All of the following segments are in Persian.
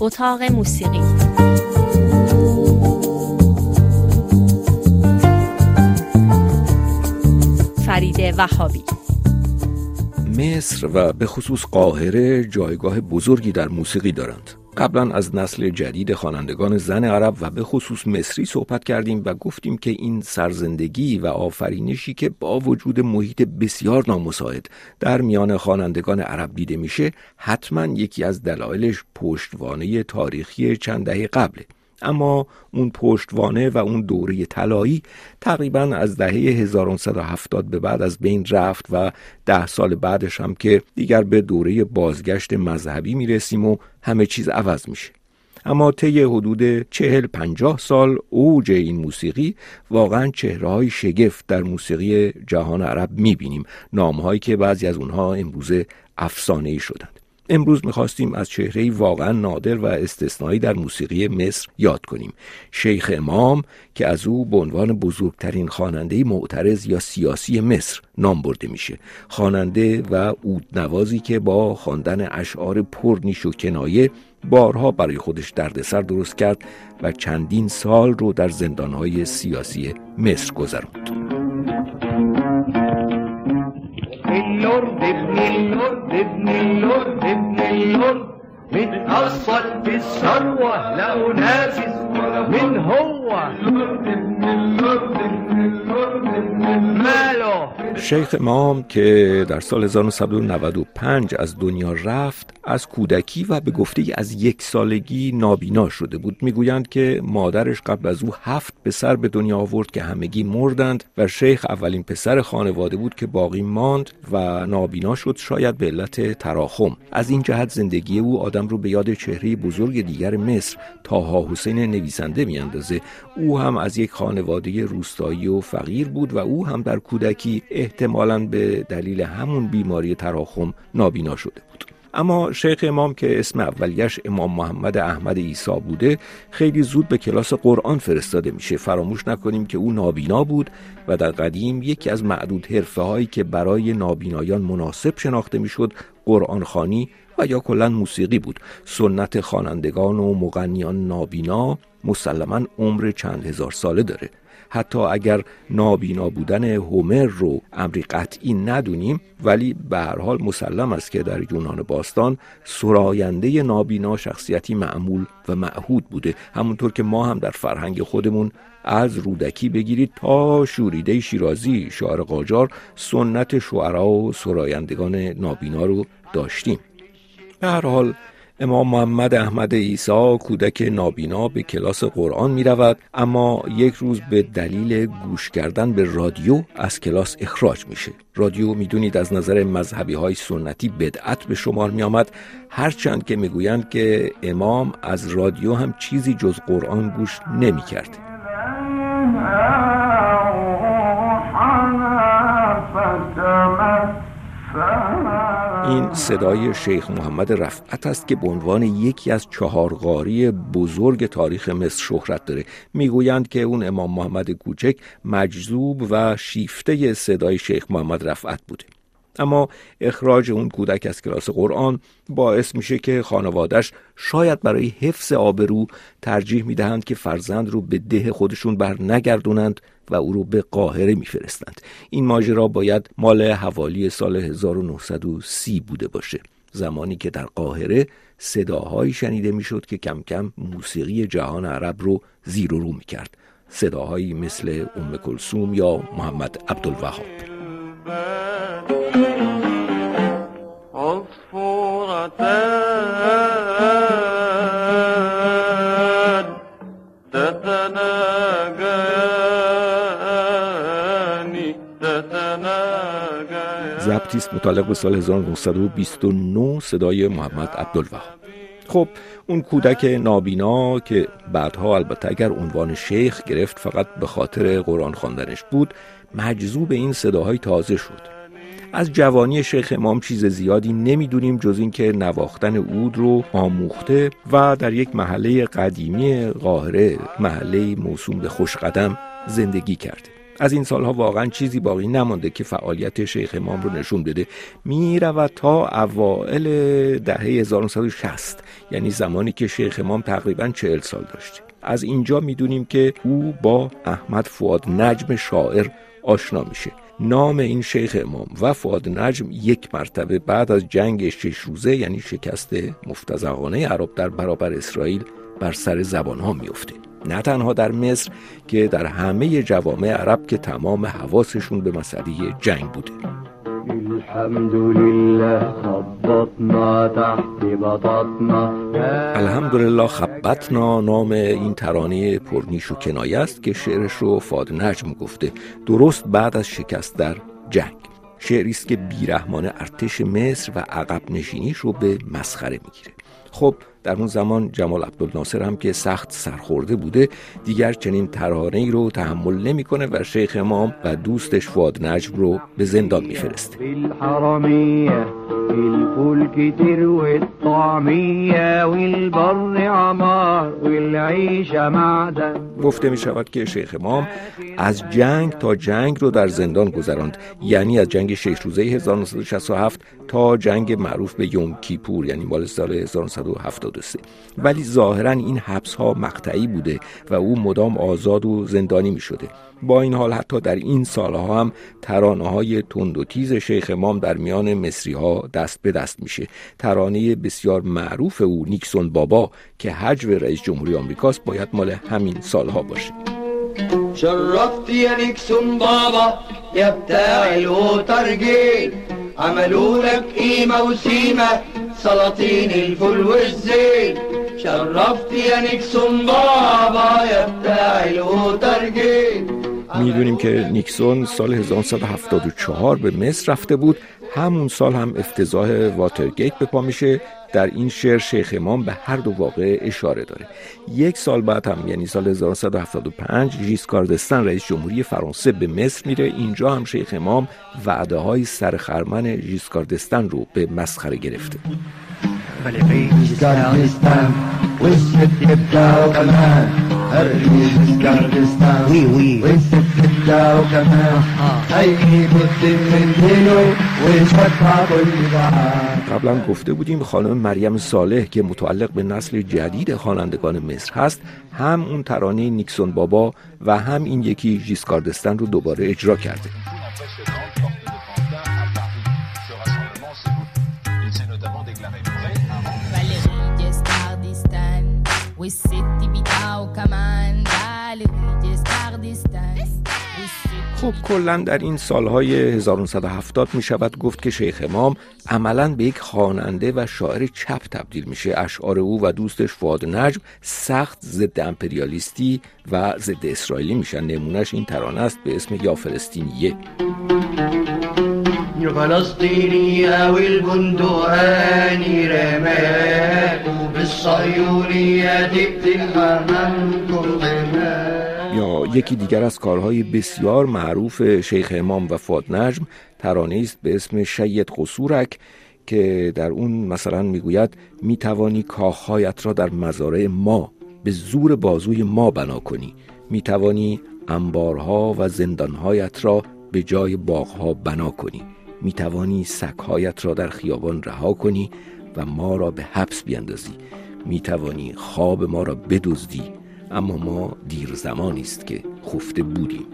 اتاق موسیقی. فرید وهابی. مصر و به خصوص قاهره جایگاه بزرگی در موسیقی دارند. قبلا از نسل جدید خوانندگان زن عرب و به خصوص مصری صحبت کردیم و گفتیم که این سرزندگی و آفرینشی که با وجود محیط بسیار نامساعد در میان خوانندگان عرب دیده میشه حتما یکی از دلایلش پشتوانه تاریخی چند دهه قبله. اما اون پشتوانه و اون دوره طلایی تقریبا از دهه 1970 به بعد از بین رفت و ده سال بعدش هم که دیگر به دوره بازگشت مذهبی می‌رسیم و همه چیز عوض میشه. اما طی حدود چهل پنجاه سال اوج این موسیقی واقعا چهرههای شگفت در موسیقی جهان عرب می‌بینیم. نامهایی که بعضی از اونها امروزه افسانه ای شدند. امروز می‌خواستیم از چهره واقعا نادر و استثنایی در موسیقی مصر یاد کنیم. شیخ امام که از او به عنوان بزرگترین خواننده معترض یا سیاسی مصر نام برده میشه. خواننده و نوازی که با خواندن اشعار پرنیش و کنایه بارها برای خودش دردسر درست کرد و چندین سال رو در زندانهای سیاسی مصر گذراند اللورد ابن اللورد ابن اللورد ابن اللورد متأصل بالثروة لقوا نافذ من هو. اللورد ابن اللورد ابن اللورد شیخ امام که در سال 1995 از دنیا رفت از کودکی و به گفته از یک سالگی نابینا شده بود. می‌گویند که مادرش قبل از او هفت پسر به دنیا آورد که همگی مردند و شیخ اولین پسر خانواده بود که باقی ماند و نابینا شد شاید به علت تراخم. از این جهت زندگی او آدم رو به یاد چهره بزرگ دیگر مصر تاها حسین نویسنده میاندازه. او هم از یک خانواده روستایی و فقیر بود و او هم در کودکی احتمالا به دلیل همون بیماری تراخم نابینا شده بود. اما شیخ امام که اسم اولیش امام محمد احمد عیسی بوده خیلی زود به کلاس قرآن فرستاده میشه. فراموش نکنیم که او نابینا بود و در قدیم یکی از معدود حرفه هایی که برای نابینایان مناسب شناخته می‌شد قرآن خانی و یا کلا موسیقی بود. سنت خوانندگان و مغنیان نابینا مسلما عمر چند هزار ساله داره. حتی اگر نابینا بودن هومر رو امری قطعی ندونیم ولی به هر حال مسلم است که در یونان باستان سراینده نابینا شخصیتی معمول و معهود بوده. همونطور که ما هم در فرهنگ خودمون از رودکی بگیرید تا شوریده شیرازی شعر قاجار سنت شعرا و سرایندگان نابینا رو داشتیم. به هر حال امام محمد احمد عیسی کودک نابینا به کلاس قرآن می رود اما یک روز به دلیل گوش کردن به رادیو از کلاس اخراج میشه رادیو می‌دونید از نظر مذهبی های سنتی بدعت به شمار می آمد هرچند که می‌گویند که امام از رادیو هم چیزی جز قرآن گوش نمی کرد. این صدای شیخ محمد رفعت است که به عنوان یکی از چهارغاری بزرگ تاریخ مصر شهرت داره. می‌گویند که اون امام محمد کوچک مجذوب و شیفته صدای شیخ محمد رفعت بوده. اما اخراج اون کودک از کلاس قرآن باعث میشه که خانوادش شاید برای حفظ آبرو ترجیح می‌دهند که فرزند رو به ده خودشون بر نگردونند و او رو به قاهره میفرستند. این ماجرا باید مال حوالی سال 1930 بوده باشه. زمانی که در قاهره صداهایی شنیده می‌شد که کم کم موسیقی جهان عرب رو زیر و رو می‌کرد. صداهایی مثل ام کلسوم یا محمد عبدالوهاب. ضبطی متعلق به سال 1929 صدای محمد عبدالوهاب. خب اون کودک نابینا که بعدها البته اگر عنوان شیخ گرفت فقط به خاطر قرآن خواندنش بود مجذوب این صداهای تازه شد. از جوانی شیخ امام چیز زیادی نمی‌دونیم جز اینکه نواختن اود رو آموخته و در یک محله قدیمی قاهره محله موسوم به خوشقدم زندگی کرده. از این سالها واقعا چیزی باقی نمانده که فعالیت شیخ امام رو نشون بده. می رود تا اوائل دهه 1960 یعنی زمانی که شیخ امام تقریبا 40 سال داشته. از اینجا می‌دونیم که او با احمد فواد نجم شاعر آشنا میشه. نام این شیخ امام و فواد نجم یک مرتبه بعد از جنگ شش روزه یعنی شکست مفتزقانه عرب در برابر اسرائیل بر سر زبان ها میفته نه تنها در مصر که در همه جوامع عرب که تمام حواسشون به مسئله جنگ بوده. الحمد لله خبطنا تحت بطاطنا الحمدلله خبتنا نام این ترانه پرنیش و کنایه است که شعرش رو فاد نجم گفته. درست بعد از شکست در جنگ. شعری است که بیرحمانه ارتش مصر و عقب نشینیش رو به مسخره می‌گیره. خب در اون زمان جمال عبدالناصر هم که سخت سرخورده بوده دیگر چنین ترانه رو تحمل نمی‌کنه و شیخ امام و دوستش فواد نجم رو به زندان میفرسته. والطعمية والبر عمار گفته می شود که شیخ امام از جنگ تا جنگ رو در زندان گذراند. یعنی از جنگ شش روزه 1967 تا جنگ معروف به یوم کیپور یعنی مال سال 1973 ولی ظاهرا این حبس ها مقطعی بوده و او مدام آزاد و زندانی می شده با این حال حتی در این سالها هم ترانه های تند و تیز شیخ امام در میان مصری ها دست به دست میشه. ترانه بسیار معروف او نیکسون بابا که حجو رئیس جمهوری آمریکاست باید مال همین سالها باشه. شرفت يا نيكسون بابا يا بتاع الوترجين عملوا لك قيمة وسيمة سلاطين الفول والزين شرفت يا نيكسون بابا يا بتاع الوترجين می‌دونیم که نیکسون سال 1974 به مصر رفته بود. همون سال هم افتضاح واترگیت به پا میشه. در این شعر شیخ امام به هر دو واقع اشاره داره. یک سال بعد هم یعنی سال 1975 ژیسکار دستن رئیس جمهوری فرانسه به مصر میره. اینجا هم شیخ امام وعده های سرخرمن دستن رو به مسخره گرفته. قبلا گفته بودیم خانم مریم صالح که متعلق به نسل جدید خوانندگان مصر هست هم اون ترانه نیکسون بابا و هم این یکی ژیسکاردستن رو دوباره اجرا کرده. جسكاردستان والست خب کلا در این سالهای 1970 می شود گفت که شیخ امام عملا به یک خواننده و شاعر چپ تبدیل میشه. اشعار او و دوستش فواد نجم سخت ضد امپریالیستی و ضد اسرائیلی میشن. نمونهش این ترانه است به اسم یا فلسطینیه منكم غماك یا یکی دیگر از کارهای بسیار معروف شیخ امام و فواد نجم ترانه است به اسم شید قصورک که در اون مثلا می‌گوید می‌توانی کاخهایت را در مزارع ما به زور بازوی ما بنا کنی. می‌توانی انبارها و زندانهایت را به جای باغها بنا کنی. می‌توانی سگهایت را در خیابان رها کنی. و ما را به حبس بیندازی. می‌توانی خواب ما را بدزدی اما ما دیر زمانی است که خفته بودیم.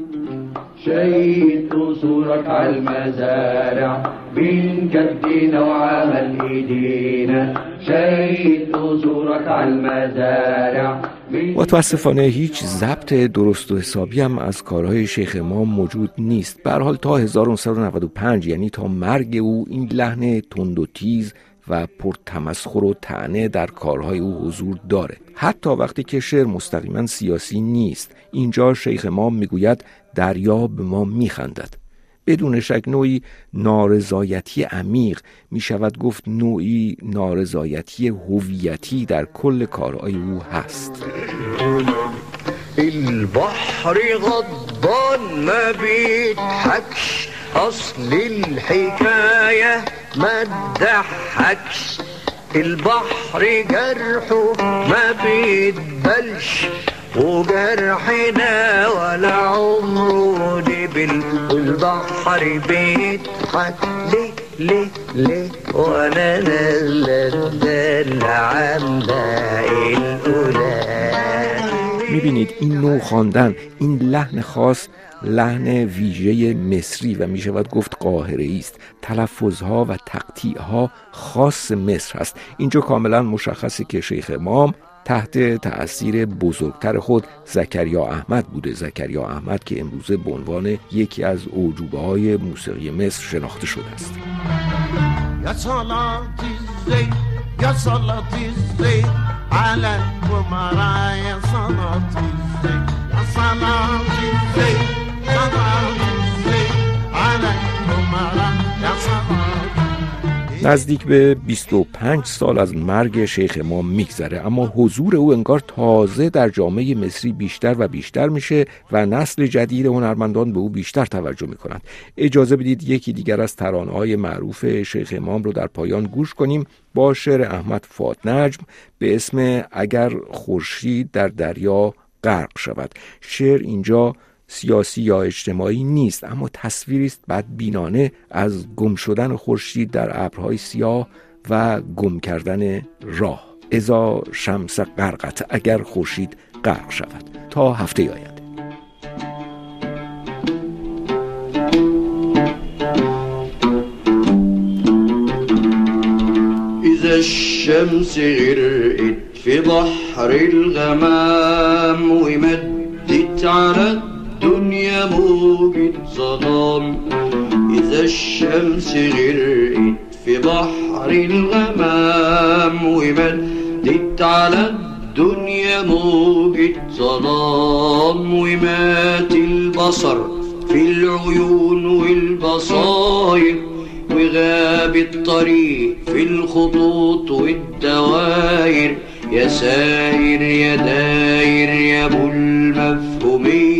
شيد قصورك على المزارع بين جدينا وعمل ايدينا شيد قصورك على المزارع متاسفانه هیچ ضبط درست و حسابی هم از کارهای شیخ امام موجود نیست. به حال تا 1995 یعنی تا مرگ او این لحن تند و تیز و پرتمسخر و تنه در کارهای او حضور داره حتی وقتی که شعر مستقیما سیاسی نیست اینجا شیخ امام می‌گوید دریا به ما میخندد. بدون شک نوعی نارضایتی عمیق می شود گفت نوعی نارضایتی هویتی در کل کارهای او هست. البحر غضبان ما بيضحكش اصل الحكاية ما تضحكش البحر جرحه ما بيتبلش وجرحنا ولا عمره دبل والبحر بيضحك ليه ليه ليه؟ وأنا نازله الدلع باقي الاولاد می‌بینید این نوع خواندن این لحن خاص لحن ویژه مصری و می شود گفت قاهره است. تلفظها و تقطیعها خاص مصر هست. اینجا کاملا مشخصه که شیخ امام تحت تأثیر بزرگتر خود زکریا احمد بوده. زکریا احمد که امروزه به عنوان یکی از اوجوبه های موسیقی مصر شناخته شده است. يا على الجمراء يا صلاتي. الزين يا صلاتي الزين صلاتي نزدیک به 25 سال از مرگ شیخ امام میگذره. اما حضور او انگار تازه در جامعه مصری بیشتر و بیشتر میشه و نسل جدید هنرمندان به او بیشتر توجه می‌کنند. اجازه بدید یکی دیگر از ترانه های معروف شیخ امام رو در پایان گوش کنیم. با شعر احمد فاد نجم به اسم اگر خورشید در دریا غرق شود. شعر اینجا سیاسی یا اجتماعی نیست اما تصویری است بدبینانه از گم شدن خورشید در ابرهای سیاه و گم کردن راه. ازا شمس غرقت اگر خورشید غرق شود. تا هفته آینده. الشمس غرقت في بحر الغمام ومدت على موجة ظلام إذا الشمس غرقت في بحر الغمام ومدت على الدنيا موجة ظلام ومات البصر في العيون والبصاير وغاب الطريق في الخطوط والدواير يا ساير يا داير يا ابو المفهومية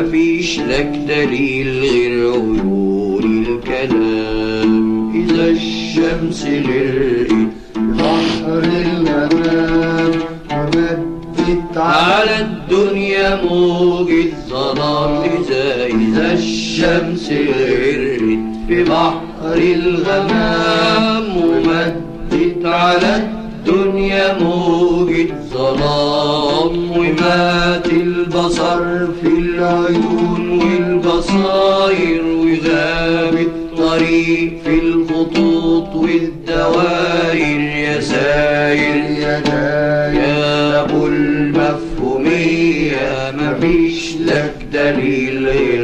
مفيش لك دليل غير عيون الكلام. إذا الشمس غرقت بحر الغمام ومدت على الدنيا موج الظلام. إذا الشمس غرقت في بحر الغمام ومدت على الدنيا موج الظلام. ومات والبصاير وغاب الطريق في الخطوط والدواير يا ساير يا داير يا ابو المفهومية مفيش لك دليل. غير